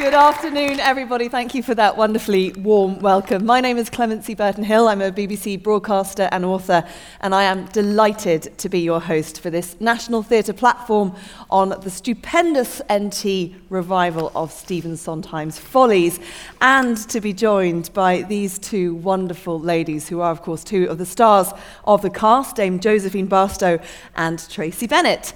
Good afternoon, everybody. Thank you for that wonderfully warm welcome. My name is Clemency Burton Hill. I'm a BBC broadcaster and author, and I am delighted to be your host for this National Theatre platform on the stupendous NT revival of Stephen Sondheim's Follies, and to be joined by these two wonderful ladies, who are, of course, two of the stars of the cast Dame Josephine Barstow and Tracie Bennett.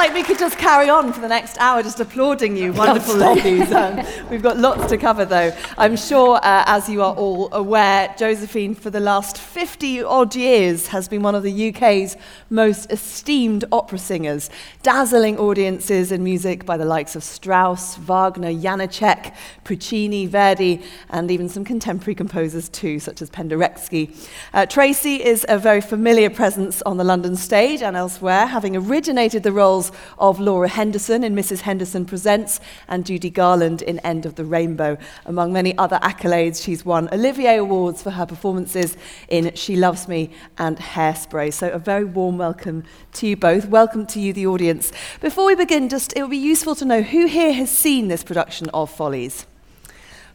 Like we could just carry on for the next hour just applauding you, wonderful ladies. Um, we've got lots to cover, though. I'm sure, uh, as you are all aware, Josephine, for the last 50 odd years, has been one of the UK's most esteemed opera singers, dazzling audiences in music by the likes of Strauss, Wagner, Janacek, Puccini, Verdi, and even some contemporary composers too, such as Penderecki. Uh, Tracie is a very familiar presence on the London stage and elsewhere, having originated the roles of Laura Henderson in Mrs. Henderson Presents and Judy Garland in End of the Rainbow. Among many other accolades, she's won Olivier Awards for her performances in She Loves Me and Hairspray. So a very warm welcome to you both. Welcome to you, the audience. Before we begin, just it would be useful to know who here has seen this production of Follies?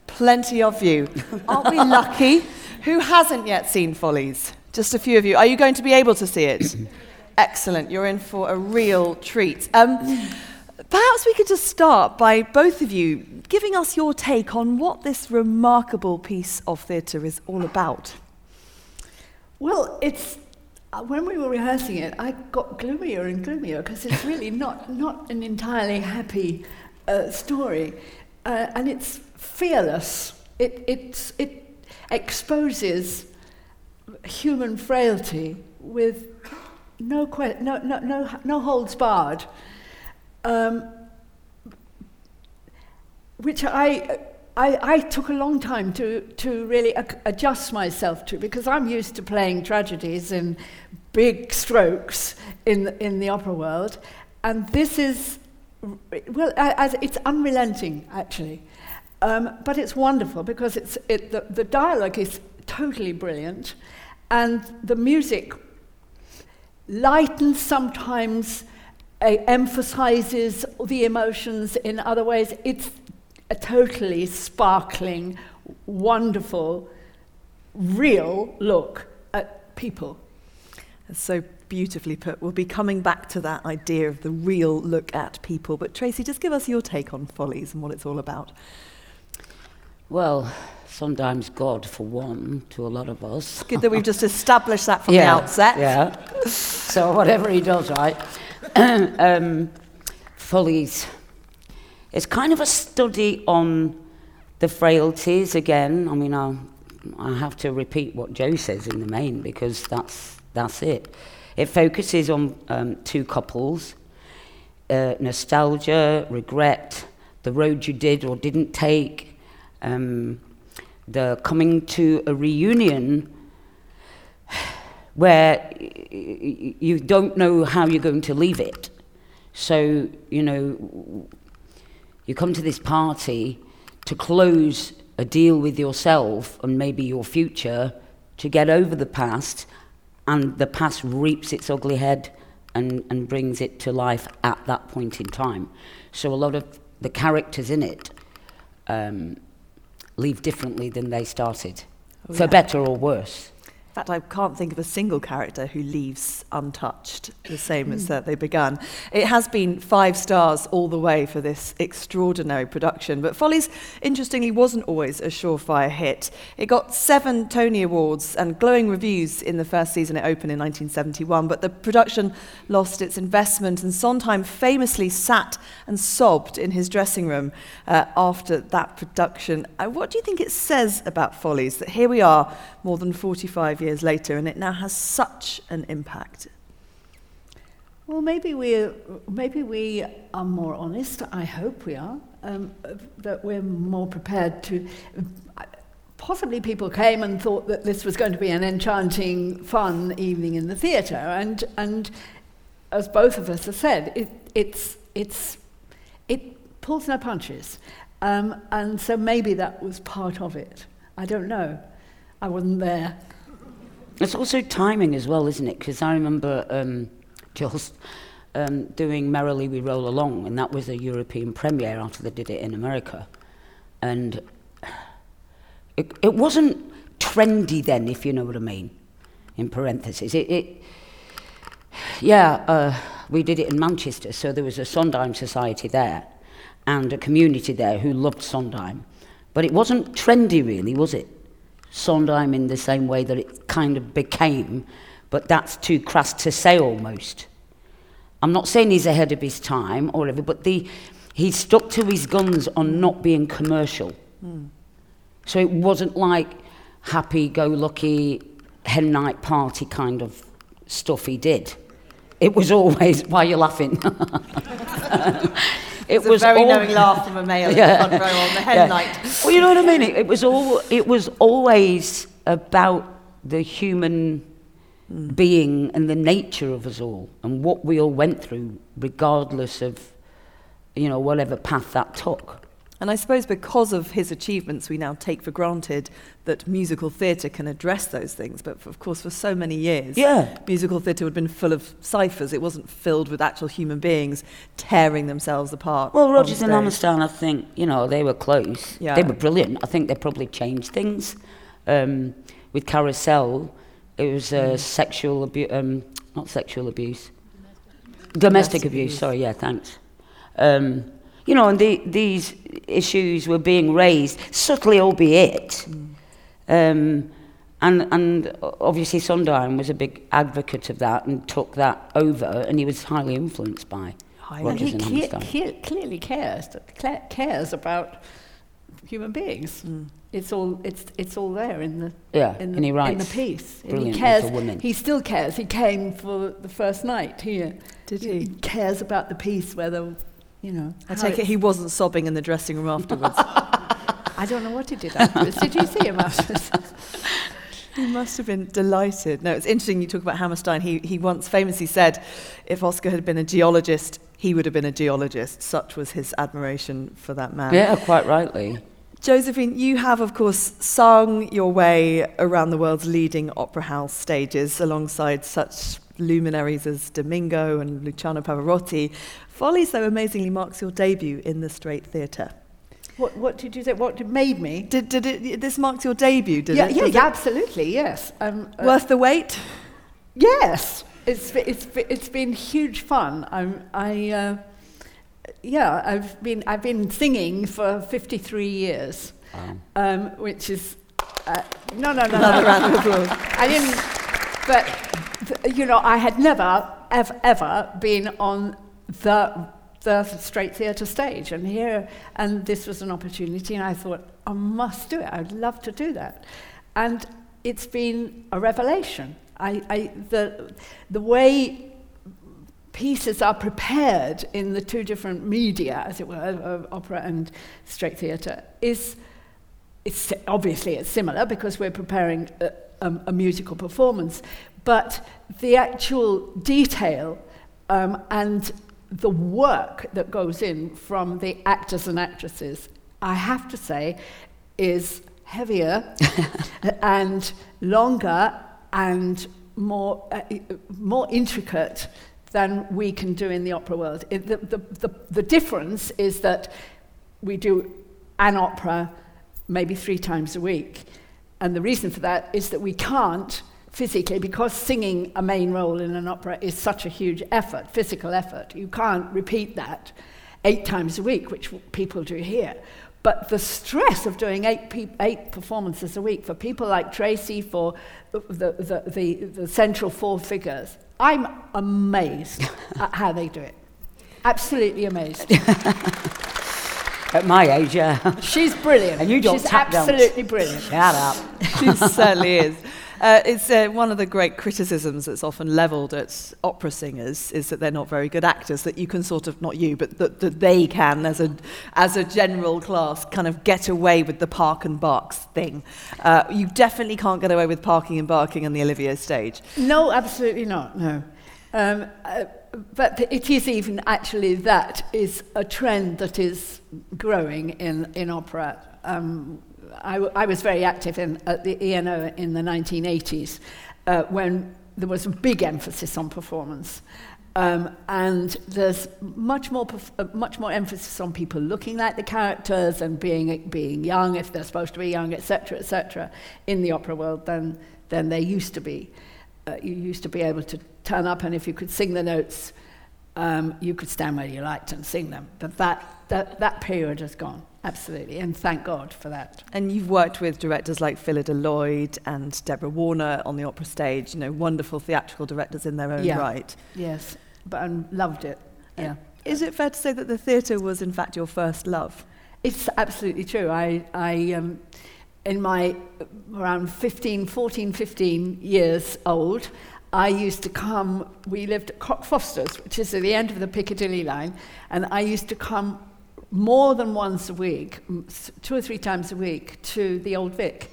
Plenty of you. Aren't we lucky? Who hasn't yet seen Follies? Just a few of you. Are you going to be able to see it? Excellent. You're in for a real treat. Um, perhaps we could just start by both of you giving us your take on what this remarkable piece of theatre is all about. Well, it's uh, when we were rehearsing it, I got gloomier and gloomier because it's really not not an entirely happy uh, story, uh, and it's fearless. It it's, it exposes human frailty with no, que- no, no, no, no holds barred, um, which I, I, I, took a long time to, to really adjust myself to because I'm used to playing tragedies in big strokes in, in the opera world. And this is, well, as, it's unrelenting, actually. Um, but it's wonderful because it's, it, the, the dialogue is totally brilliant and the music lightens sometimes, uh, emphasizes the emotions in other ways. It's a totally sparkling, wonderful, real look at people. That's so beautifully put. We'll be coming back to that idea of the real look at people. But Tracie, just give us your take on Follies and what it's all about. Well, sometimes God, for one, to a lot of us. Good that we've just established that from yeah, the outset. Yeah. so whatever he does, right? um, Follies. It's kind of a study on the frailties again. I mean, i I have to repeat what Joe says in the main because that's, that's it. It focuses on um, two couples uh, nostalgia, regret, the road you did or didn't take, um, the coming to a reunion where you don't know how you're going to leave it. So, you know, you come to this party to close a deal with yourself and maybe your future to get over the past, and the past reaps its ugly head and, and brings it to life at that point in time. So, a lot of the characters in it um, leave differently than they started, oh, for yeah. better or worse fact, I can't think of a single character who leaves untouched, the same as that they began. It has been five stars all the way for this extraordinary production, but Follies, interestingly, wasn't always a surefire hit. It got seven Tony Awards and glowing reviews in the first season it opened in 1971, but the production lost its investment, and Sondheim famously sat and sobbed in his dressing room uh, after that production. Uh, what do you think it says about Follies that here we are, more than 45 years later, and it now has such an impact? Well, maybe we maybe we are more honest. I hope we are. Um, that we're more prepared to. Possibly people came and thought that this was going to be an enchanting, fun evening in the theatre, and and as both of us have said, it, it's it's it pulls no punches, um, and so maybe that was part of it. I don't know. I wasn't there. It's also timing as well, isn't it? Because I remember um, just um, doing Merrily We Roll Along, and that was a European premiere after they did it in America. And it, it wasn't trendy then, if you know what I mean, in parentheses. It, it yeah, uh, we did it in Manchester, so there was a Sondheim Society there and a community there who loved Sondheim. But it wasn't trendy, really, was it? Sondheim in the same way that it kind of became, but that's too crass to say almost. I'm not saying he's ahead of his time or whatever, but the, he stuck to his guns on not being commercial. Mm. So it wasn't like happy go lucky hen night party kind of stuff he did. It was always, why are you laughing? it was a very all, knowing laugh from a male yeah, in the front row on the hen yeah. night. Well, you know what I mean? It, it, was all, it was always about the human mm. being and the nature of us all and what we all went through, regardless of, you know, whatever path that took. And I suppose because of his achievements, we now take for granted that musical theatre can address those things. But of course, for so many years, yeah. musical theatre had been full of ciphers. It wasn't filled with actual human beings tearing themselves apart. Well, Rodgers and Hammerstein, I think, you know, they were close. Yeah. They were brilliant. I think they probably changed things. Um, with Carousel, it was uh, mm. sexual abuse, um, not sexual abuse, domestic, domestic abuse. abuse. Sorry, yeah, thanks. Um, you know, and the, these issues were being raised, subtly albeit. Mm. Um, and, and obviously Sondheim was a big advocate of that and took that over, and he was highly influenced by Rodgers and, he he clearly cares, cares about human beings. Mm. It's all it's it's all there in the yeah, in the, and he writes in the piece. And he cares. He still cares. He came for the first night here. Did he? He cares about the piece, whether you know. I take it he wasn't sobbing in the dressing room afterwards. I don't know what he did afterwards. did you see him afterwards? He must have been delighted. No, it's interesting you talk about Hammerstein. He, he once famously said if Oscar had been a geologist, he would have been a geologist. Such was his admiration for that man. Yeah, quite rightly. Josephine, you have, of course, sung your way around the world's leading opera house stages alongside such luminaries as Domingo and Luciano Pavarotti. Follies, though, amazingly marks your debut in the Straight Theatre. What, what did you say? What made me? Did, did it, this marks your debut, did yeah, it? Yeah, yeah, absolutely, yes. Um, uh, Worth the wait? Yes. It's, it's, it's been huge fun. I'm, I, uh, yeah, I've been, I've been singing for 53 years, wow. um, which is, uh, no, no, no, no. round of applause. I didn't, but, you know, I had never, ever, ever been on the, the straight theatre stage. And here, and this was an opportunity, and I thought, I must do it. I'd love to do that. And it's been a revelation. I, I, the, the way pieces are prepared in the two different media, as it were, opera and straight theatre, is it's obviously it's similar because we're preparing a, a, a musical performance, but the actual detail um, and the work that goes in from the actors and actresses, I have to say, is heavier and longer and more, uh, more intricate than we can do in the opera world. It, the, the, the, the difference is that we do an opera maybe three times a week. And the reason for that is that we can't physically, because singing a main role in an opera is such a huge effort, physical effort, you can't repeat that eight times a week, which people do here. But the stress of doing eight, pe- eight performances a week for people like Tracie, for the, the, the, the central four figures, I'm amazed at how they do it. Absolutely amazed. At my age, yeah. She's brilliant. And you don't She's absolutely brilliant. Shut up. she certainly is. Uh, it's uh, one of the great criticisms that's often levelled at opera singers is that they're not very good actors. That you can sort of not you, but that, that they can, as a as a general class, kind of get away with the park and barks thing. Uh, you definitely can't get away with parking and barking on the Olivier stage. No, absolutely not. No. Um, uh, but it is even actually that is a trend that is growing in, in opera. Um, I, I was very active in, at the ENO in the 1980s uh, when there was a big emphasis on performance. Um, and there's much more, perf- uh, much more emphasis on people looking like the characters and being, being young, if they're supposed to be young, etc., etc., in the opera world than, than there used to be. Uh, you used to be able to turn up, and if you could sing the notes, um, you could stand where you liked and sing them. But that, that, that period has gone, absolutely, and thank God for that. And you've worked with directors like Phyllida Lloyd and Deborah Warner on the opera stage, you know, wonderful theatrical directors in their own Yeah. right. Yes, but I loved it. Yeah. Is it fair to say that the theatre was, in fact, your first love? It's absolutely true. I, I um, in my around 15, 14, 15 years old, I used to come, we lived at Cockfosters, which is at the end of the Piccadilly line, and I used to come more than once a week, two or three times a week, to the Old Vic.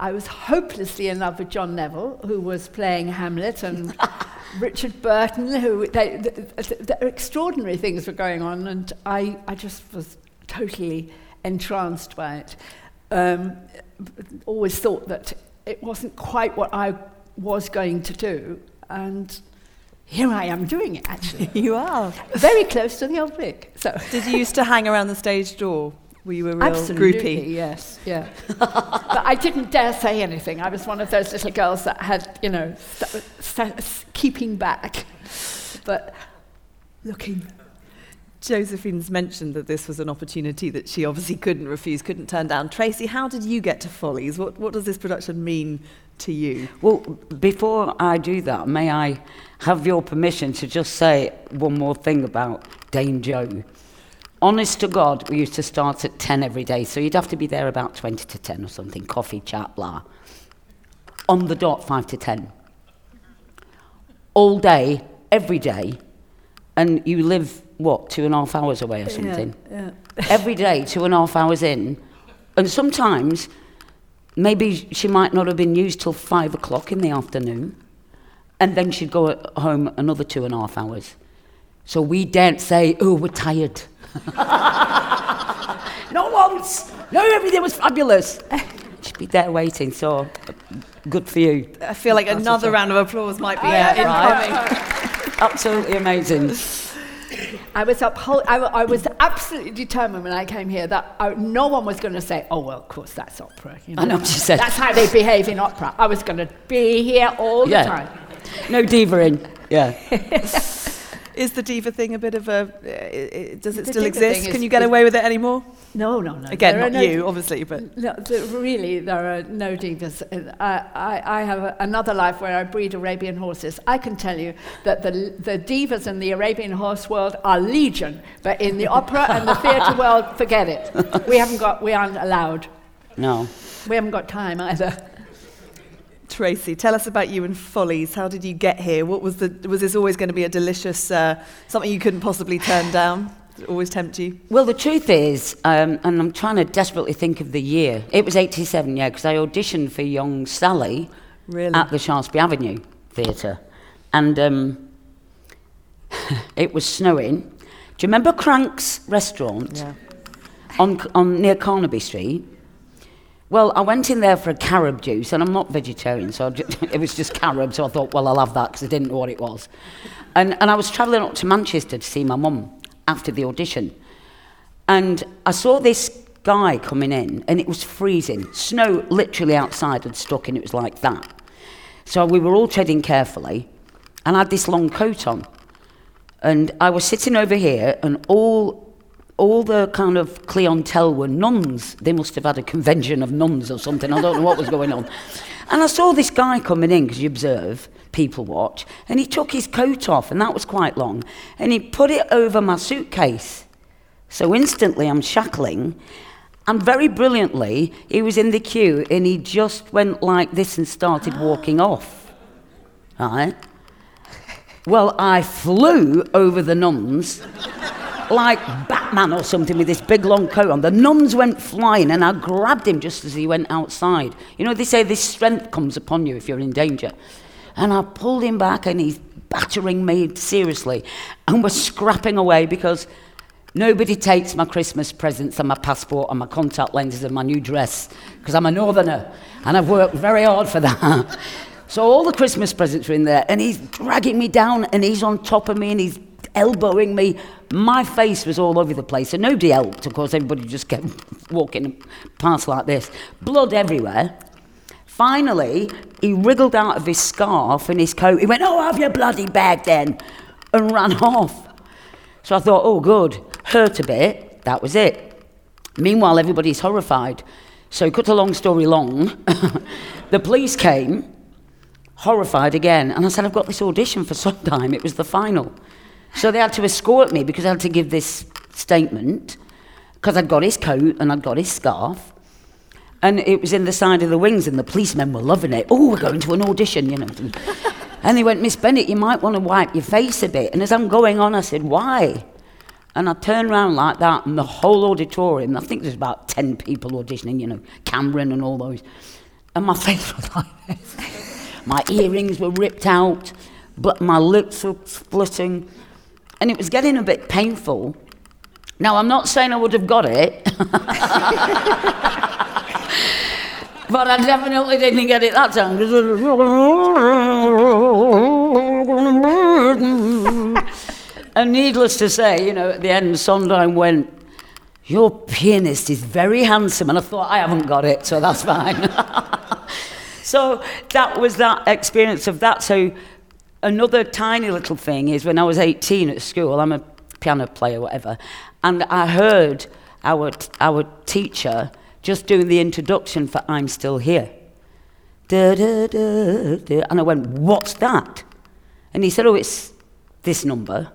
I was hopelessly in love with John Neville, who was playing Hamlet, and Richard Burton, who they, th th th extraordinary things were going on, and I, I just was totally entranced by it. Um, always thought that it wasn't quite what I was going to do, and here I am doing it actually, You are. very close to the Old Vic. So Did you used to hang around the stage door? Were you a real Absolutely, groupie? yes, yeah. but I didn't dare say anything. I was one of those little girls that had, you know, st- st- keeping back, but looking. Josephine's mentioned that this was an opportunity that she obviously couldn't refuse, couldn't turn down. Tracie, how did you get to Follies? What, what does this production mean to you? Well, before I do that, may I have your permission to just say one more thing about Dame Joe? Honest to God, we used to start at 10 every day, so you'd have to be there about 20 to 10 or something, coffee, chat, blah. On the dot, 5 to 10. All day, every day, and you live, what, two and a half hours away or something? Yeah, every day, two and a half hours in. And sometimes, maybe she might not have been used till five o'clock in the afternoon. And then she'd go home another two and a half hours. So we daren't say, oh, we're tired. Not once. No, everything was fabulous. She'd be there waiting, so good for you. I feel like another round of applause might be uh, incoming. Absolutely amazing. I was uphold, I, I was absolutely determined when I came here that I, no one was going to say, "Oh well, of course that's opera." You I know what she said. That's how they behave in opera. I was going to be here all Yeah. the time. No diva in. Yeah. Is the diva thing a bit of a. Uh, i- i- does it The still diva thing exist? is- Can you get away with it anymore? No, no, no. Again, There not no- you, obviously, but. No, the, really, there are no divas. I, I, I have a, another life where I breed Arabian horses. I can tell you that the, the divas in the Arabian horse world are legion, but in the opera and the theatre world, forget it. We haven't got, we aren't allowed. No. We haven't got time either. Tracie, tell us about you and Follies. How did you get here? What was the was this always going to be a delicious uh, something you couldn't possibly turn down? Did it always tempt you? Well, the truth is, um, and I'm trying to desperately think of the year. It was 87, yeah, because I auditioned for Young Sally Really? at the Shaftesbury Avenue Theatre. And um, it was snowing. Do you remember Crank's restaurant Yeah. on, on near Carnaby Street? Well, I went in there for a carob juice, and I'm not vegetarian, so I ju- it was just carob, so I thought, well, I'll have that because I didn't know what it was. And, and I was travelling up to Manchester to see my mum after the audition. And I saw this guy coming in, and it was freezing. Snow literally outside had stuck, and it was like that. So we were all treading carefully, and I had this long coat on. And I was sitting over here, and all all the kind of clientele were nuns. They must have had a convention of nuns or something. I don't know what was going on. And I saw this guy coming in, because you observe, people watch, and he took his coat off, and that was quite long, and he put it over my suitcase. So instantly I'm shackling, and very brilliantly, he was in the queue, and he just went like this and started walking off. Right? Well, I flew over the nuns like Batman or something with this big long coat on. The nuns went flying and I grabbed him just as he went outside. You know, they say this strength comes upon you if you're in danger. And I pulled him back and he's battering me seriously. And we're scrapping away because nobody takes my Christmas presents and my passport and my contact lenses and my new dress because I'm a northerner and I've worked very hard for that. So all the Christmas presents were in there, and he's dragging me down, and he's on top of me, and he's elbowing me. My face was all over the place, and nobody helped. Of course, everybody just kept walking past like this. Blood everywhere. Finally, he wriggled out of his scarf and his coat. He went, Oh, have your bloody bag then, and ran off. So I thought, Oh, good. Hurt a bit. That was it. Meanwhile, everybody's horrified. So, cut a long story long, the police came, horrified again, and I said, I've got this audition for Sondheim. It was the final. So they had to escort me because I had to give this statement because I'd got his coat and I'd got his scarf. And it was in the side of the wings, and the policemen were loving it. Oh, we're going to an audition, you know. and they went, Miss Bennett, you might want to wipe your face a bit. And as I'm going on, I said, Why? And I turned around like that, and the whole auditorium, I think there's about 10 people auditioning, you know, Cameron and all those. And my face was like this. my earrings were ripped out, but my lips were splitting and it was getting a bit painful. Now, I'm not saying I would have got it, but I definitely didn't get it that time. and needless to say, you know, at the end, Sondheim went, Your pianist is very handsome. And I thought, I haven't got it, so that's fine. so that was that experience of that. So another tiny little thing is when I was 18 at school, I'm a piano player, whatever, and I heard our, our teacher just doing the introduction for I'm Still Here. Da, da, da, da. And I went, What's that? And he said, Oh, it's this number.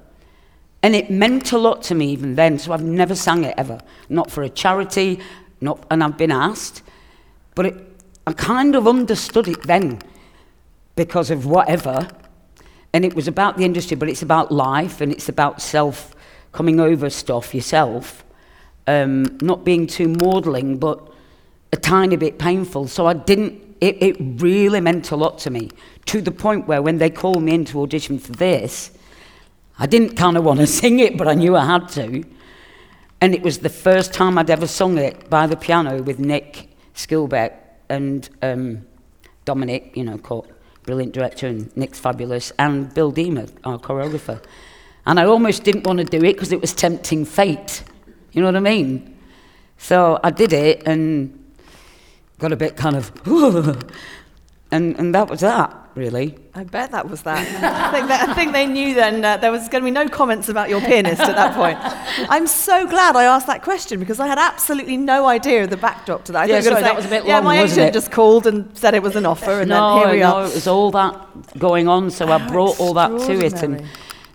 And it meant a lot to me even then, so I've never sang it ever. Not for a charity, not, and I've been asked. But it, I kind of understood it then because of whatever and it was about the industry, but it's about life and it's about self coming over stuff yourself, um, not being too maudling, but a tiny bit painful. So I didn't, it, it really meant a lot to me, to the point where when they called me in to audition for this, I didn't kind of want to sing it, but I knew I had to. And it was the first time I'd ever sung it by the piano with Nick Skilbeck and um, Dominic, you know, called brilliant director, and Nick's fabulous, and Bill Deamer, our choreographer. And I almost didn't want to do it because it was tempting fate. You know what I mean? So I did it and got a bit kind of, and, and that was that, really. I bet that was that. I, think that I think they knew then uh, there was going to be no comments about your pianist at that point. I'm so glad I asked that question because I had absolutely no idea of the backdrop to that. I yeah, sorry, say, that was a bit yeah, long, my agent it? just called and said it was an offer, and no, then here we no, are. it was all that going on, so I brought all that to it, and,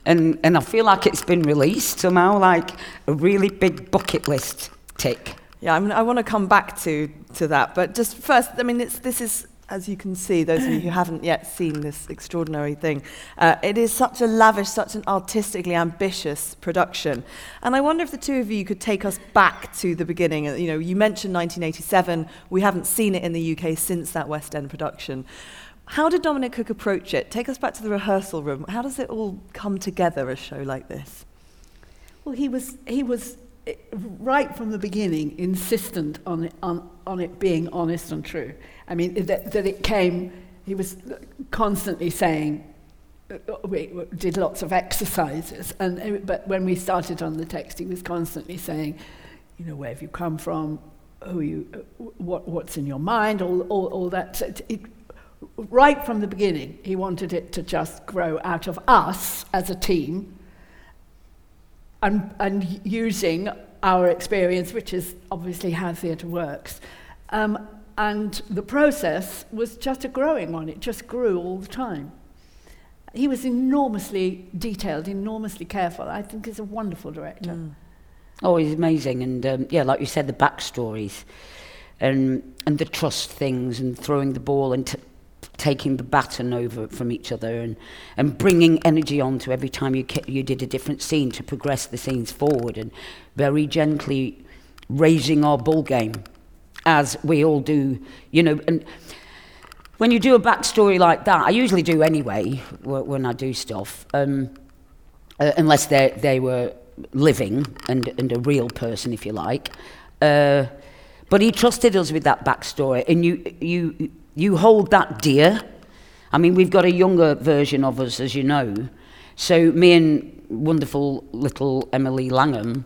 and, and I feel like it's been released somehow, like a really big bucket list tick. Yeah, I, mean, I want to come back to, to that, but just first, I mean, it's, this is, as you can see, those of you who haven't yet seen this extraordinary thing, uh, it is such a lavish, such an artistically ambitious production. And I wonder if the two of you could take us back to the beginning. You know, you mentioned 1987. We haven't seen it in the UK since that West End production. How did Dominic Cooke approach it? Take us back to the rehearsal room. How does it all come together, a show like this? Well, he was, he was right from the beginning insistent on it, on, on it being honest and true. I mean, that, that it came, he was constantly saying, uh, we did lots of exercises, and, uh, but when we started on the text, he was constantly saying, you know, where have you come from, who you, uh, what, what's in your mind, all, all, all that. So it, right from the beginning, he wanted it to just grow out of us as a team and, and using our experience, which is obviously how theatre works. Um, and the process was just a growing one, it just grew all the time. He was enormously detailed, enormously careful. I think he's a wonderful director. Oh, he's amazing, and um, yeah, like you said, the backstories, and and the trust things, and throwing the ball and t- taking the baton over from each other, and and bringing energy onto every time you you did a different scene to progress the scenes forward, and very gently raising our ball game, as we all do, you know, and. When you do a backstory like that, I usually do anyway wh- when I do stuff. Um, uh, unless they they were living and and a real person, if you like. Uh, but he trusted us with that backstory, and you you you hold that dear. I mean, we've got a younger version of us, as you know. So me and wonderful little Emily Langham,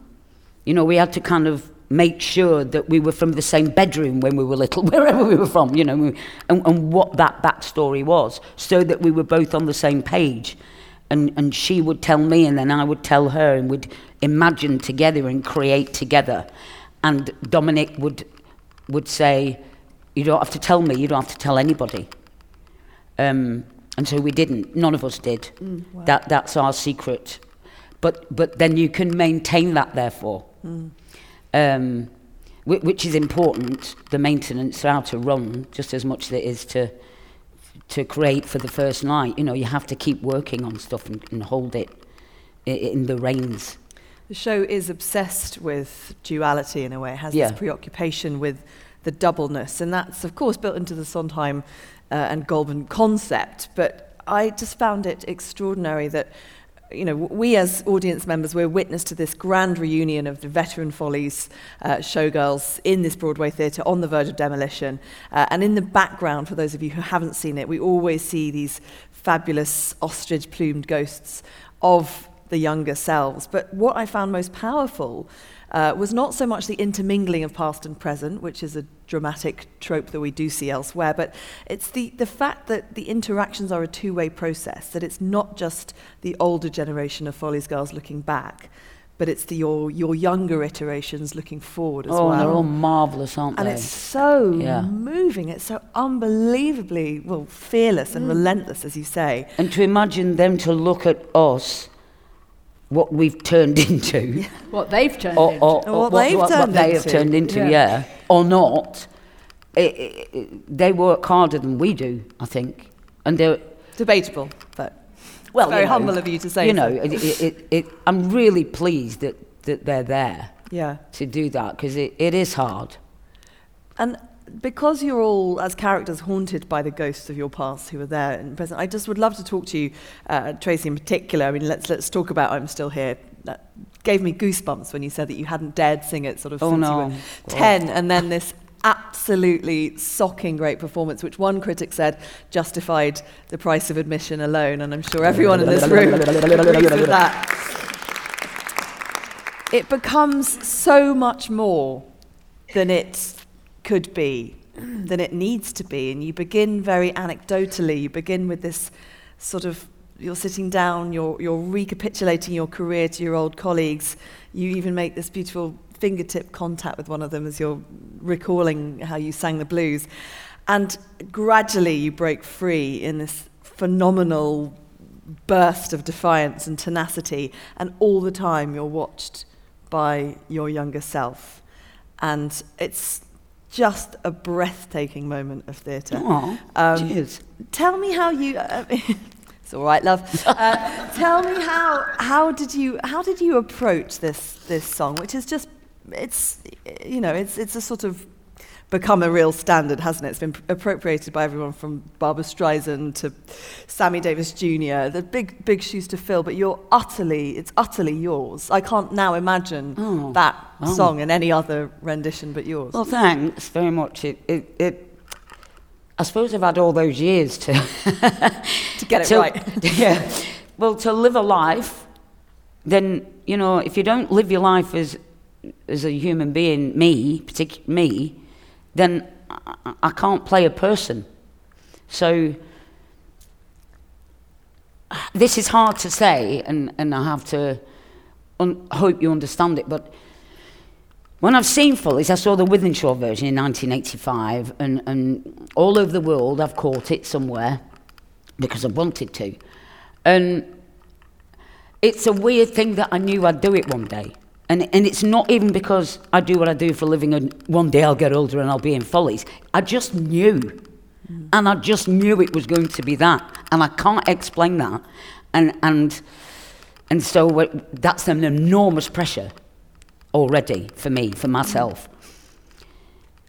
you know, we had to kind of make sure that we were from the same bedroom when we were little, wherever we were from, you know, and, and what that backstory was, so that we were both on the same page. And, and she would tell me, and then I would tell her, and we'd imagine together and create together. And Dominic would, would say, You don't have to tell me, you don't have to tell anybody. Um, and so we didn't, none of us did. Mm, wow. that, that's our secret. But, but then you can maintain that, therefore. Mm um, which is important, the maintenance, how to run, just as much as it is to, to create for the first night. You know, you have to keep working on stuff and, and hold it in the reins. The show is obsessed with duality in a way. It has yeah. this preoccupation with the doubleness, and that's, of course, built into the Sondheim uh, and Goldman concept. But I just found it extraordinary that you know, we as audience members, we're witness to this grand reunion of the veteran Follies uh, showgirls in this Broadway theatre on the verge of demolition. Uh, and in the background, for those of you who haven't seen it, we always see these fabulous ostrich plumed ghosts of the younger selves. But what I found most powerful uh, was not so much the intermingling of past and present, which is a dramatic trope that we do see elsewhere, but it's the, the fact that the interactions are a two way process, that it's not just the older generation of Follies girls looking back. But it's the, your, your younger iterations looking forward as oh, well. Oh, they're all marvellous, aren't and they? And it's so yeah. moving. It's so unbelievably, well, fearless and mm. relentless, as you say. And to imagine them to look at us what we've turned into. what they've turned or, into. Or, or what, what, they've what, turned what they into. have turned into, yeah. yeah or not. It, it, it, they work harder than we do, I think. And they're. Debatable, but. Well, very you know, humble of you to say. You know, it, I'm really pleased that, that they're there. Yeah. To do that because it, it is hard. And because you're all, as characters, haunted by the ghosts of your past who are there and present, I just would love to talk to you, uh, Tracie, in particular. I mean, let's, let's talk about I'm Still Here. That gave me goosebumps when you said that you hadn't dared sing it sort of oh, since no. you were 10, and then this absolutely socking great performance, which one critic said justified the price of admission alone, and I'm sure everyone in this room agrees with that. It becomes so much more than it could be than it needs to be. And you begin very anecdotally. You begin with this sort of you're sitting down, you're, you're recapitulating your career to your old colleagues. You even make this beautiful fingertip contact with one of them as you're recalling how you sang the blues. And gradually you break free in this phenomenal burst of defiance and tenacity. And all the time you're watched by your younger self. And it's just a breathtaking moment of theatre. Um, cheers. Tell me how you. Uh, it's all right, love. Uh, tell me how how did you how did you approach this this song, which is just it's you know it's it's a sort of become a real standard, hasn't it? It's been appropriated by everyone from Barbra Streisand to Sammy Davis Jr. The big, big shoes to fill, but you're utterly, it's utterly yours. I can't now imagine oh. that oh. song in any other rendition but yours. Well, thanks very much. It, it, it I suppose I've had all those years to to get it to, right. yeah. Well, to live a life, then you know, if you don't live your life as as a human being, me, particularly me, then I can't play a person. So this is hard to say, and, and I have to un- hope you understand it, but when I've seen Follies, I saw the Wythenshawe version in 1985, and, and all over the world I've caught it somewhere because I wanted to. And it's a weird thing that I knew I'd do it one day. And, and it's not even because I do what I do for a living and one day I'll get older and I'll be in follies. I just knew. And I just knew it was going to be that. And I can't explain that. And, and, and so that's an enormous pressure already for me, for myself.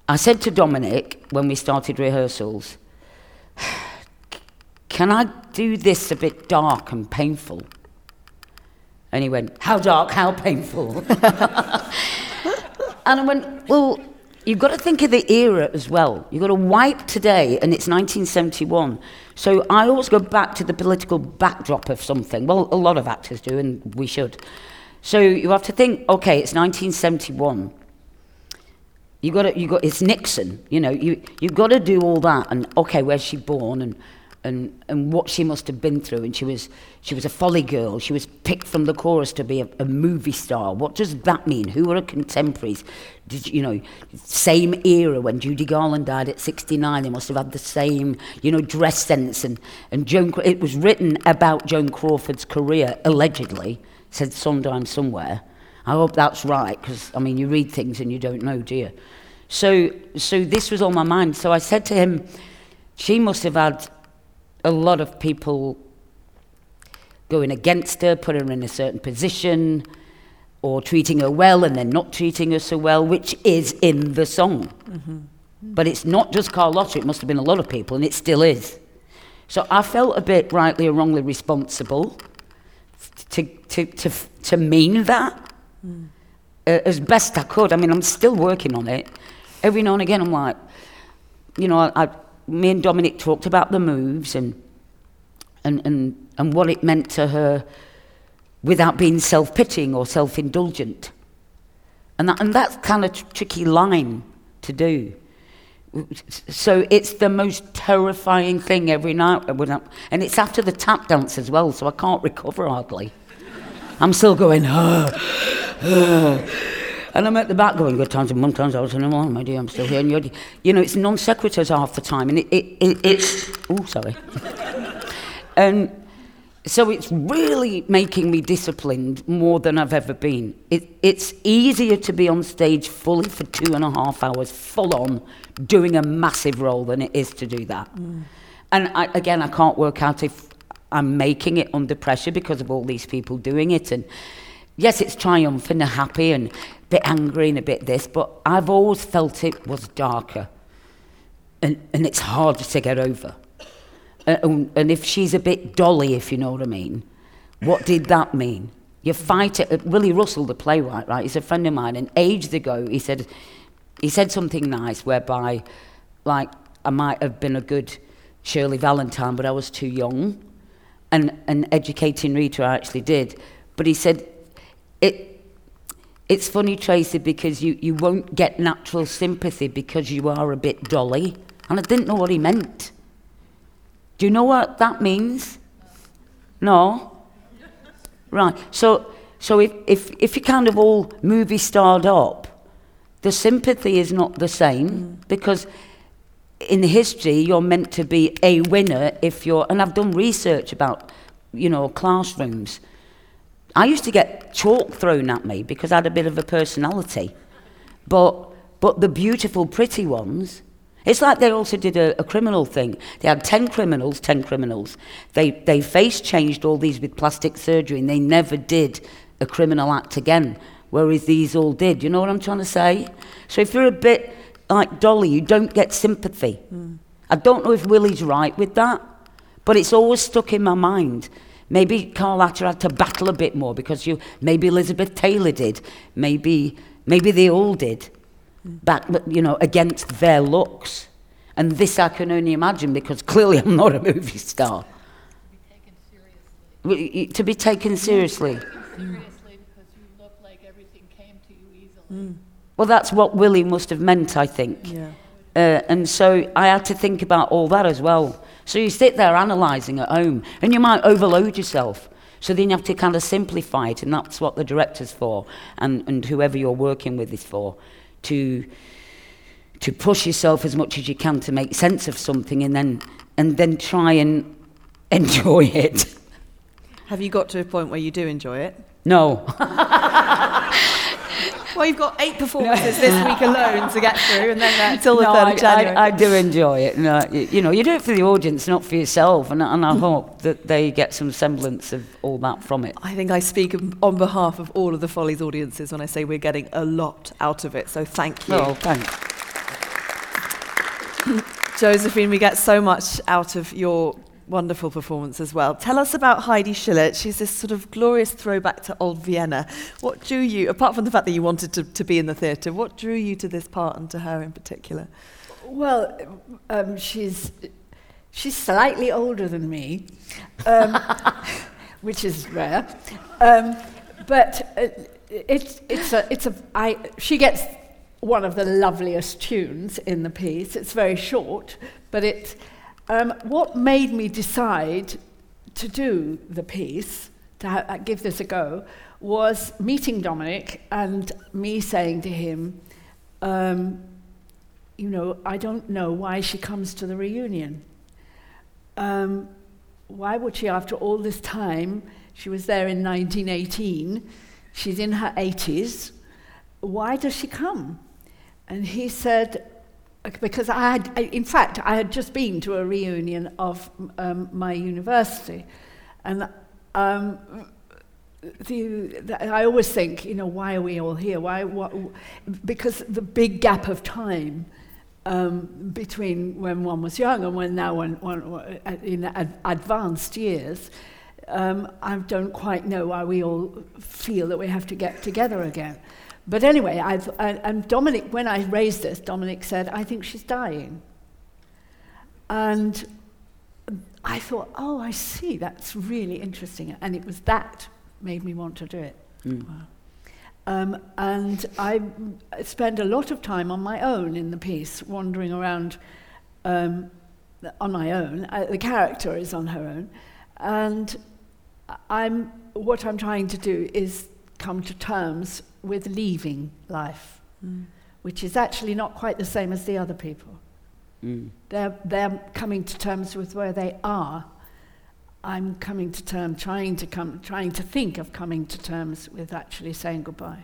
I said to Dominic when we started rehearsals, can I do this a bit dark and painful? And he went, How dark, how painful. and I went, Well, you've got to think of the era as well. You've got to wipe today, and it's 1971. So I always go back to the political backdrop of something. Well, a lot of actors do, and we should. So you have to think, okay, it's 1971. You got to, you got, it's Nixon. You know, you you've got to do all that, and okay, where's she born, and and, and what she must have been through. And she was, she was a folly girl. She was picked from the chorus to be a, a movie star. What does that mean? Who are her contemporaries? Did you know, same era when Judy Garland died at 69, they must have had the same, you know, dress sense. And, and Joan, it was written about Joan Crawford's career, allegedly, said Sondheim somewhere. I hope that's right, because, I mean, you read things and you don't know, do you? So, so this was on my mind. So I said to him, she must have had a lot of people going against her, put her in a certain position, or treating her well and then not treating her so well, which is in the song. Mm-hmm. But it's not just Carlotta, it must have been a lot of people, and it still is. So I felt a bit rightly or wrongly responsible to, to, to, to mean that mm. uh, as best I could. I mean, I'm still working on it. Every now and again, I'm like, you know, I, I me and Dominic talked about the moves and, and, and, and what it meant to her without being self pitying or self indulgent. And, that, and that's kind of tr- tricky line to do. So it's the most terrifying thing every night. And it's after the tap dance as well, so I can't recover hardly. I'm still going. And I'm at the back going, good times and mum times, I was in the morning, my dear, I'm still here. And you're, you know, it's non sequiturs half the time. And it, it, it it's, oh, sorry. and so it's really making me disciplined more than I've ever been. It, it's easier to be on stage fully for two and a half hours, full on, doing a massive role than it is to do that. Mm. And I, again, I can't work out if I'm making it under pressure because of all these people doing it. And yes, it's triumphant and happy and bit angry and a bit this, but I've always felt it was darker. And, and it's harder to get over. And, and if she's a bit dolly, if you know what I mean, what did that mean? You fight it. Uh, Willy Russell, the playwright, right? He's a friend of mine, and ages ago he said, he said something nice whereby, like, I might have been a good Shirley Valentine, but I was too young. And, and educating Rita, I actually did. But he said, it, it's funny, Tracie, because you, you won't get natural sympathy because you are a bit dolly. And I didn't know what he meant. Do you know what that means? No? Right. So, so if, if, if you kind of all movie starred up, the sympathy is not the same mm. because in history you're meant to be a winner if you're, and I've done research about, you know, classrooms. I used to get chalk thrown at me because I had a bit of a personality. But, but the beautiful, pretty ones, it's like they also did a, a criminal thing. They had 10 criminals, 10 criminals. They, they face changed all these with plastic surgery and they never did a criminal act again, whereas these all did. You know what I'm trying to say? So if you're a bit like Dolly, you don't get sympathy. Mm. I don't know if Willy's right with that, but it's always stuck in my mind. Maybe Carlotta had to battle a bit more because you, maybe Elizabeth Taylor did, maybe, maybe they all did, back, you know, against their looks. And this I can only imagine because clearly I'm not a movie star. To be taken seriously. To be taken seriously. Seriously because you look like everything came to you easily. Mm. Well, that's what Willy must have meant, I think. Yeah. Uh, and so I had to think about all that as well. So you sit there analysing at home, and you might overload yourself. So then you have to kind of simplify it, and that's what the director's for, and, and whoever you're working with is for, to, to push yourself as much as you can to make sense of something, and then, and then try and enjoy it. Have you got to a point where you do enjoy it? No. Well, you've got eight performances this week alone to get through, and then uh, till the no, 3rd of January. I, I, do enjoy it. No, you, you, know, you do it for the audience, not for yourself, and, and I hope that they get some semblance of all that from it. I think I speak on behalf of all of the Follies audiences when I say we're getting a lot out of it, so thank you. Oh, thanks. Josephine, we get so much out of your wonderful performance as well. Tell us about Heidi Schiller. She's this sort of glorious throwback to old Vienna. What drew you, apart from the fact that you wanted to, to be in the theatre, what drew you to this part and to her in particular? Well, um, she's she's slightly older than me, um, which is rare. Um, but uh, it's it's a it's a I she gets one of the loveliest tunes in the piece. It's very short, but it's um, what made me decide to do the piece to ha- uh, give this a go was meeting Dominic and me saying to him. Um, you know, I don't know why she comes to the reunion. Um, why would she, after all this time, she was there in 1918, she's in her 80s, why does she come? And he said, because I had, in fact, I had just been to a reunion of um, my university. And um, the, the, I always think, you know, why are we all here? Why, what, because the big gap of time um, between when one was young and when now one, one, in ad- advanced years, um, I don't quite know why we all feel that we have to get together again. But anyway, I've, I, and Dominic, when I raised this, Dominic said, I think she's dying. And I thought, oh, I see, that's really interesting. And it was that made me want to do it. Mm. Wow. Um, and I spend a lot of time on my own in the piece, wandering around um, on my own. Uh, the character is on her own. And I'm, what I'm trying to do is come to terms with leaving life, Mm. which is actually not quite the same as the other people. Mm. They're, they're coming to terms with where they are. I'm coming to terms, trying to come, trying to think of coming to terms with actually saying goodbye.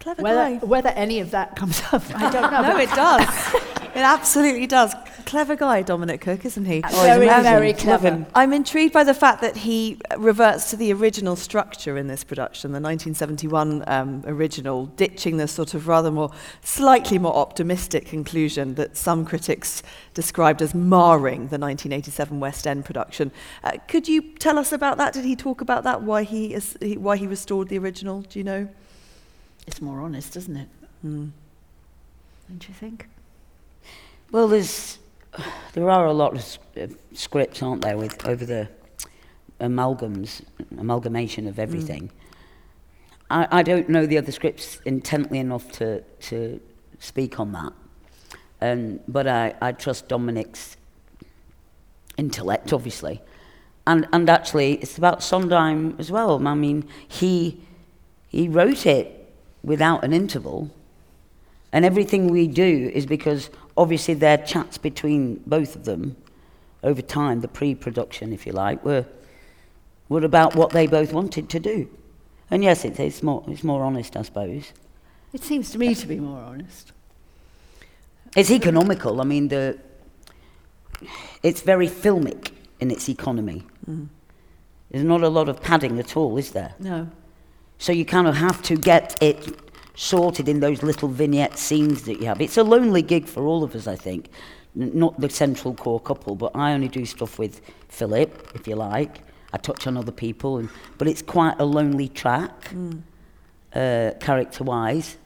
Clever Whether, guy. whether any of that comes up, I don't know. no, it does. it absolutely does. Clever guy, Dominic Cooke, isn't he? Oh, very, very clever. I'm intrigued by the fact that he reverts to the original structure in this production, the 1971 um, original, ditching the sort of rather more, slightly more optimistic conclusion that some critics described as marring the 1987 West End production. Uh, could you tell us about that? Did he talk about that? Why he, is, he why he restored the original? Do you know? It's more honest, isn't it? Hmm. Don't you think? Well, there's there are a lot of scripts, aren't there, with over the amalgams, amalgamation of everything. I, I don't know the other scripts intently enough to to speak on that, um, but I, I trust Dominic's intellect, obviously, and and actually it's about Sondheim as well. I mean, he he wrote it without an interval. And everything we do is because obviously their chats between both of them over time, the pre-production, if you like, were, were about what they both wanted to do. And yes, it, it's, more, it's more honest, I suppose. It seems to me to be more honest. It's economical. I mean, the, it's very filmic in its economy. Mm. There's not a lot of padding at all, is there? No. So you kind of have to get it sorted in those little vignette scenes that you have. It's a lonely gig for all of us, I think. N- not the central core couple, but I only do stuff with Philip, if you like. I touch on other people, and, but it's quite a lonely track, uh, character-wise.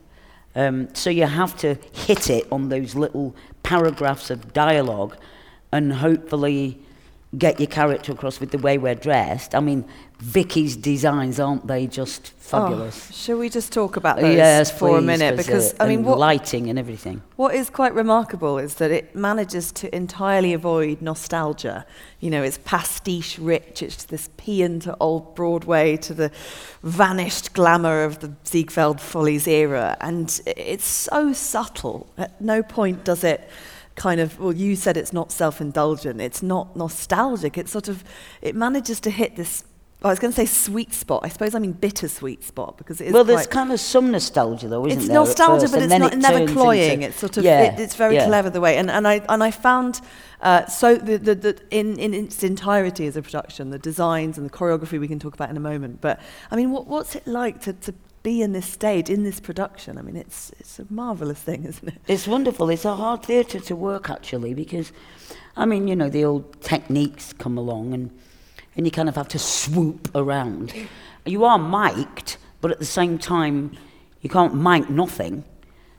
Um, so you have to hit it on those little paragraphs of dialogue, and hopefully get your character across with the way we're dressed. I mean, Vicki's designs aren't they just fabulous? Oh, shall we just talk about those yes, for a minute? 'cause, Because uh, I mean, what, lighting and everything. What is quite remarkable is that it manages to entirely avoid nostalgia. You know, it's pastiche rich, it's this paean to old Broadway, to the vanished glamour of the Ziegfeld Follies era, and it's so subtle. At no point does it kind of, well, you said it's not self-indulgent, it's not nostalgic, it's sort of, it manages to hit this, I was going to say sweet spot, I suppose I mean bittersweet spot, because it is Well, there's kind of some nostalgia, though, isn't it's there? at nostalgia, but it's not it never cloying. it's sort of yeah, it, it's very yeah. clever the way, and and I and I found uh, so the, the, the in in its entirety as a production, the designs and the choreography we can talk about in a moment. But I mean, what, what's it like to, to be in this stage, in this production. I mean, it's, it's a marvellous thing, isn't it? It's wonderful. It's a hard theatre to work actually because, I mean, you know, the old techniques come along and, and you kind of have to swoop around. You are mic'd, but at the same time, you can't mic nothing.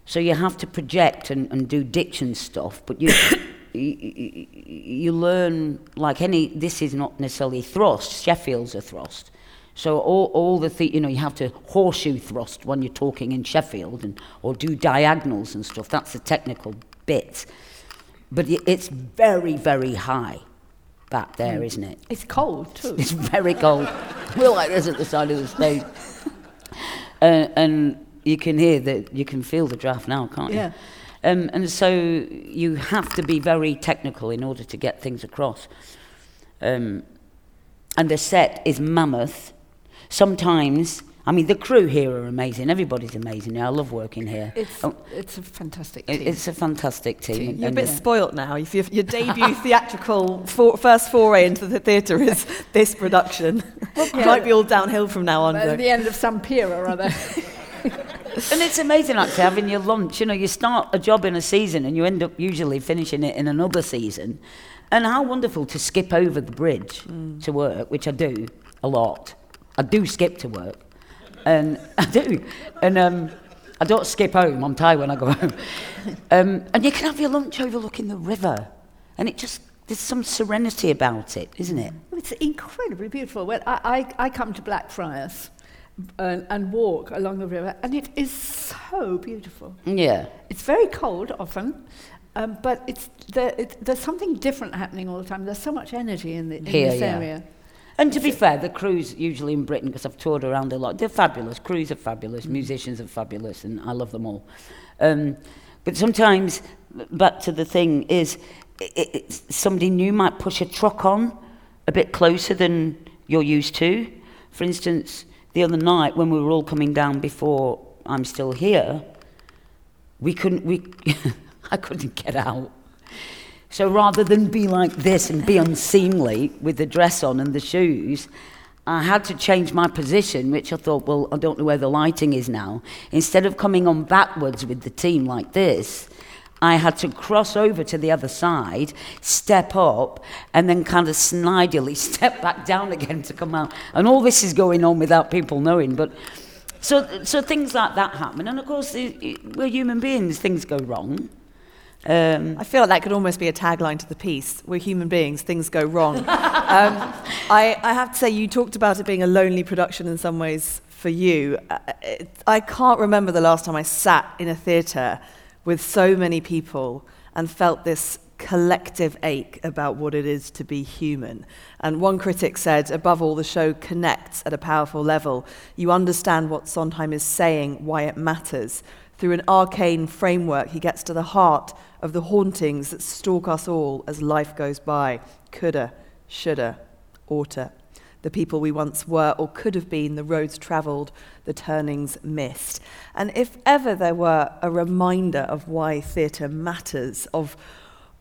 So you have to project and, and do diction stuff, but you, you, you learn, like any, this is not necessarily thrust, Sheffield's a thrust. So all, all the, th- you know, you have to horseshoe thrust when you're talking in Sheffield and, or do diagonals and stuff. That's the technical bit. But it's very, very high back there, isn't it? It's cold too. It's very cold. We're like this at the side of the stage. Uh, and you can hear that, you can feel the draft now, can't you? Yeah. Um, and so you have to be very technical in order to get things across. Um, and the set is mammoth. Sometimes, I mean, the crew here are amazing. Everybody's amazing. I love working here. It's, Oh, it's a fantastic team. it's a fantastic team. and- You're a bit uh, spoilt now. If your, your debut theatrical for, first foray into the theatre is this production, it might be all downhill from now on. At the end of some pier or other. And it's amazing actually having your lunch. You know, you start a job in a season and you end up usually finishing it in another season. And how wonderful to skip over the bridge to work, which I do a lot. I do skip to work. And I do. And um, I don't skip home. I'm tired when I go home. Um, and you can have your lunch overlooking the river. And it just, there's some serenity about it, isn't it? It's incredibly beautiful. Well, I, I, I come to Blackfriars and, and walk along the river, and it is so beautiful. Yeah. It's very cold often, um, but it's, there, there's something different happening all the time. There's so much energy in, the, in Here, this yeah. area. And to be fair, the crews usually in Britain, because I've toured around a lot, they're fabulous. Crews are fabulous, musicians are fabulous, and I love them all. Um, but sometimes, back to the thing, is i i it's somebody new might push a truck on a bit closer than you're used to. For instance, the other night when we were all coming down before I'm still here, we couldn't, we, I couldn't get out. So rather than be like this and be unseemly with the dress on and the shoes, I had to change my position, which I thought, well, I don't know where the lighting is now. Instead of coming on backwards with the team like this, I had to cross over to the other side, step up, and then kind of snidely step back down again to come out. And all this is going on without people knowing. But so, so things like that happen. And of course, we're human beings, things go wrong. Um, I feel like that could almost be a tagline to the piece. We're human beings, things go wrong. um, I, I have to say, you talked about it being a lonely production in some ways for you. Uh, it, I can't remember the last time I sat in a theatre with so many people and felt this collective ache about what it is to be human. And one critic said, above all, the show connects at a powerful level. You understand what Sondheim is saying, why it matters. Through an arcane framework, he gets to the heart of the hauntings that stalk us all as life goes by. Coulda, shoulda, oughta. The people we once were or could have been, the roads travelled, the turnings missed. And if ever there were a reminder of why theatre matters, of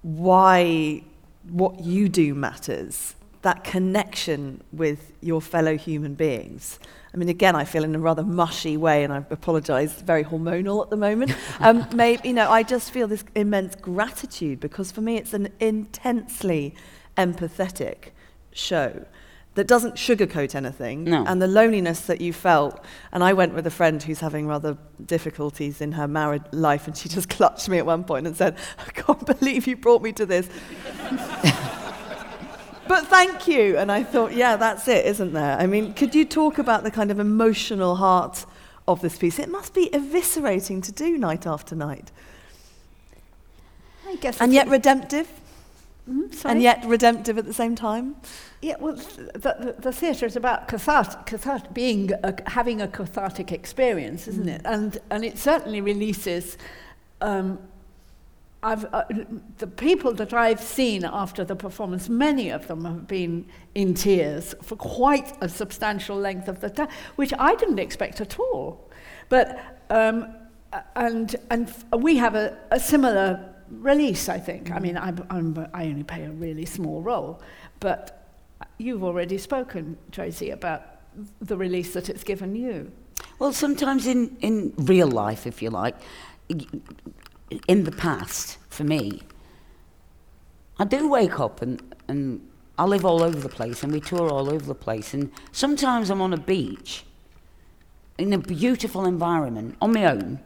why what you do matters, that connection with your fellow human beings. I mean, again, I feel in a rather mushy way, and I apologise, very hormonal at the moment. Um, maybe, you know, I just feel this immense gratitude because for me it's an intensely empathetic show that doesn't sugarcoat anything. No. And the loneliness that you felt, and I went with a friend who's having rather difficulties in her married life, and she just clutched me at one point and said, I can't believe you brought me to this. but thank you. And I thought, yeah, that's it, isn't there? I mean, could you talk about the kind of emotional heart of this piece? It must be eviscerating to do night after night. I guess And yet redemptive, sorry? and yet redemptive at the same time. Yeah, well, the, the, the theatre is about cathartic, cathartic being a, having a cathartic experience, isn't it? And and it certainly releases. Um, uh, the people that I've seen after the performance, many of them have been in tears for quite a substantial length of the time, which I didn't expect at all. But um, and and we have a, a similar release, I think. I mean, I'm, I'm, I only play a really small role, but you've already spoken, Tracie, about the release that it's given you. Well, sometimes in, in real life, if you like, in the past, for me, I do wake up and, and I live all over the place and we tour all over the place. And sometimes I'm on a beach in a beautiful environment on my own.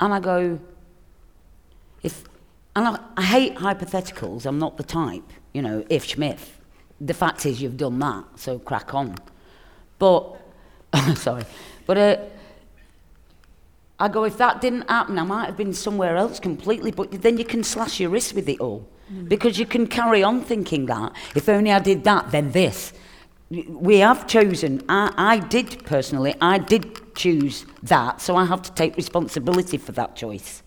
And I go, if, and I, I hate hypotheticals, I'm not the type, you know, if Schmidt. The fact is, you've done that, so crack on. But, sorry, but uh, I go, if that didn't happen, I might have been somewhere else completely, but then you can slash your wrist with it all. Mm. Because you can carry on thinking that. If only I did that, then this. We have chosen, I, I did personally, I did choose that, so I have to take responsibility for that choice.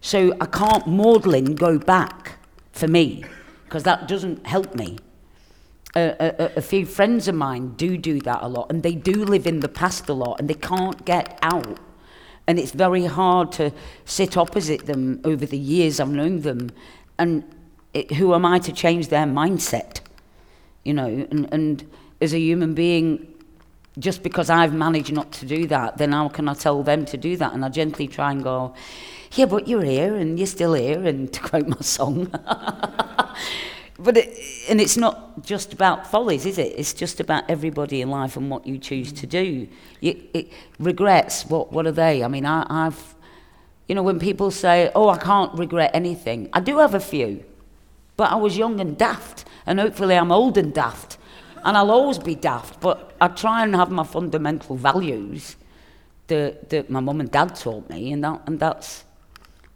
So I can't maudlin go back for me, because that doesn't help me. A, a, a few friends of mine do do that a lot, and they do live in the past a lot, and they can't get out and it's very hard to sit opposite them over the years I've known them. And it, who am I to change their mindset? You know, and, and as a human being, just because I've managed not to do that, then how can I tell them to do that? And I gently try and go, yeah, but you're here and you're still here, and to quote my song. but it, and it's not just about follies, is it? It's just about everybody in life and what you choose to do. You, it, regrets, what what are they? I mean, I, I've, you know, when people say, "Oh, I can't regret anything," I do have a few, but I was young and daft, and hopefully I'm old and daft, and I'll always be daft. But I try and have my fundamental values that that my mum and dad taught me, and that and that's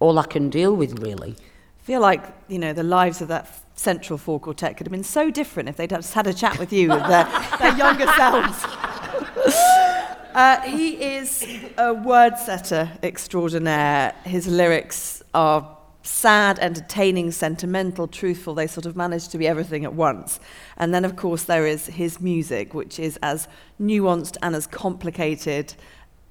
all I can deal with, really. I feel like you know the lives of that Central Four Quartet could have been so different if they'd just had a chat with you, with their, their younger selves. Uh, he is a word setter extraordinaire. His lyrics are sad, entertaining, sentimental, truthful. They sort of manage to be everything at once. And then, of course, there is his music, which is as nuanced and as complicated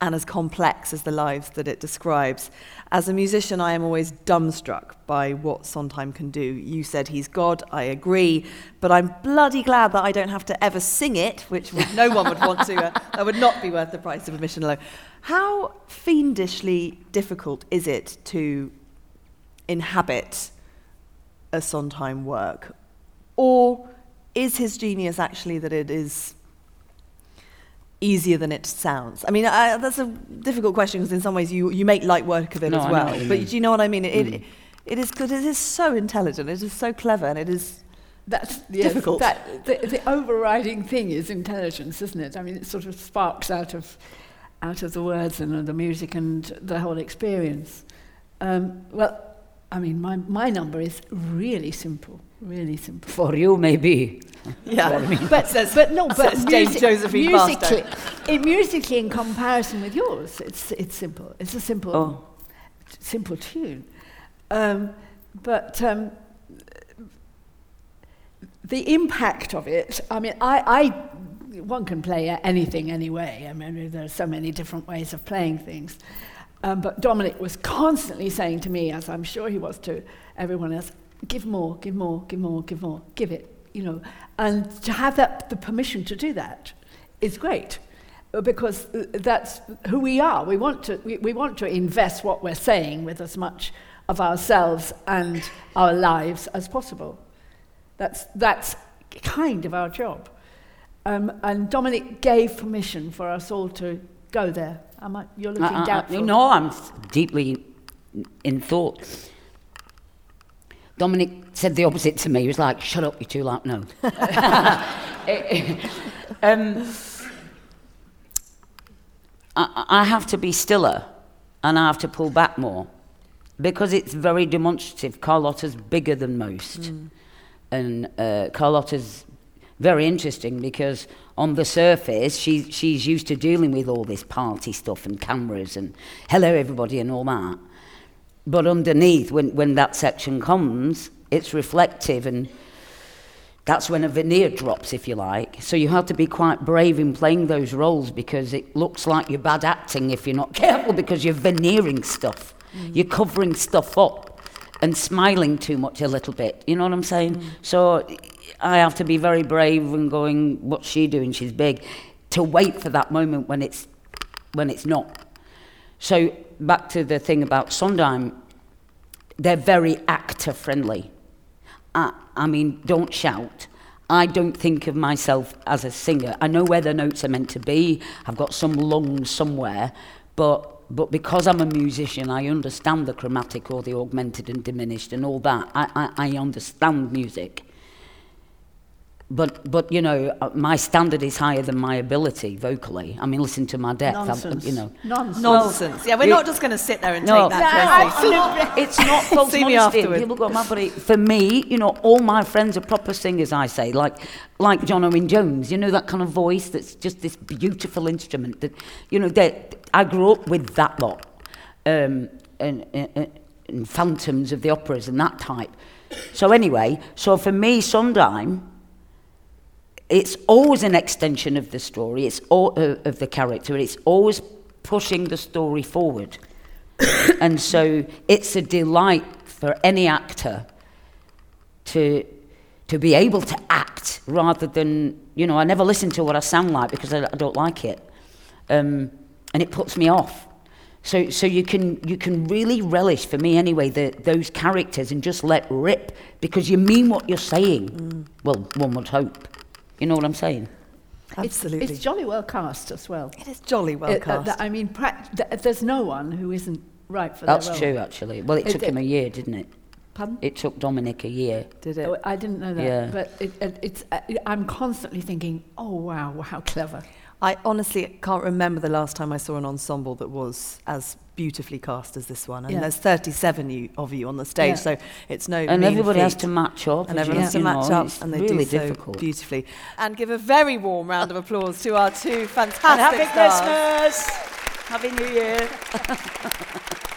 and as complex as the lives that it describes. As a musician, I am always dumbstruck by what Sondheim can do. You said he's God, I agree, but I'm bloody glad that I don't have to ever sing it, which no one would want to. Uh, that would not be worth the price of admission alone. How fiendishly difficult is it to inhabit a Sondheim work? Or is his genius actually that it is easier than it sounds? I mean, I, that's a difficult question because in some ways you, you make light work of it no, as well. But mean. do you know what I mean? It, mm. it, it is because it is so intelligent, it is so clever, and it is that's yes, difficult. That, the, the overriding thing is intelligence, isn't it? I mean, it sort of sparks out of out of the words and the music and the whole experience. Um, well, I mean, my, my number is really simple, really simple. For you, maybe. Yeah, I mean. but, but no, but Says Dame Josephine musically, Barstow. in musically, in comparison with yours, it's it's simple. It's a simple, Oh. simple tune. Um, but um, the impact of it, I mean, I, I, one can play anything anyway. I mean, there are so many different ways of playing things. Um, but Dominic was constantly saying to me, as I'm sure he was to everyone else, give more, give more, give more, give more, give it, you know. And to have that, the permission to do that is great uh, because uh, that's who we are. We want to, we, we want to invest what we're saying with as much of ourselves and our lives as possible. That's, that's kind of our job. Um, and Dominic gave permission for us all to go there. Am I, you're looking I- doubtful. no, I'm deeply in thought. Dominic said the opposite to me. He was like, shut up, you're too loud. No. um, I, I have to be stiller and I have to pull back more because it's very demonstrative. Carlotta's bigger than most. And uh, Carlotta's very interesting because on the surface, she, she's used to dealing with all this party stuff and cameras and hello, everybody, and all that. But underneath, when, when that section comes, it's reflective and that's when a veneer drops, if you like. So you have to be quite brave in playing those roles because it looks like you're bad acting if you're not careful because you're veneering stuff. Mm. You're covering stuff up and smiling too much a little bit. You know what I'm saying? Mm. So I have to be very brave and going, what's she doing? She's big. to wait for that moment when it's when it's not. So back to the thing about Sondheim, they're very actor friendly. I, I mean, don't shout. I don't think of myself as a singer. I know where the notes are meant to be. I've got some lungs somewhere, but but because I'm a musician, I understand the chromatic or the augmented and diminished and all that. I, I, I understand music. But, but, you know, uh, my standard is higher than my ability vocally. I mean, listen to my depth. I'm- Nonsense. you know. Nonsense. Nonsense. Yeah, we're it- not just going to sit there and No. take No, that, Josie. It's not false See me modesty. afterwards. People go mad, but it, for me, you know, all my friends are proper singers. I say, like, like John Owen Jones. You know that kind of voice that's just this beautiful instrument. That, you know, that I grew up with that lot, um, and, and, and phantoms of the operas and that type. So anyway, so for me, Sondheim, it's always an extension of the story. It's all, uh, of the character. It's always pushing the story forward. and so it's a delight for any actor to to be able to act rather than you know I never listen to what I sound like because I, I don't like it, um, and it puts me off. So so you can you can really relish for me anyway the, those characters and just let rip because you mean what you're saying. Well, one would hope. You know what I'm saying? Absolutely. It's, it's jolly well cast as well. it is jolly well It- uh, cast. th- I mean, prac- th- there's no one who isn't right for That's true, actually. Well, it It- took it- him a year, didn't it? Pardon? It took Dominic a year. Did it? Oh, I didn't know that, Yeah. but it, it, it's. Uh, I'm constantly thinking, "Oh wow, how clever!" I honestly can't remember the last time I saw an ensemble that was as beautifully cast as this one. And Yeah. there's 37 you, of you on the stage, Yeah. so it's no And mean everybody has to match up. and as everyone has to match know, up, and they really do so difficult. beautifully. And give a very warm round of applause to our two fantastic And happy stars. Christmas! Happy New Year!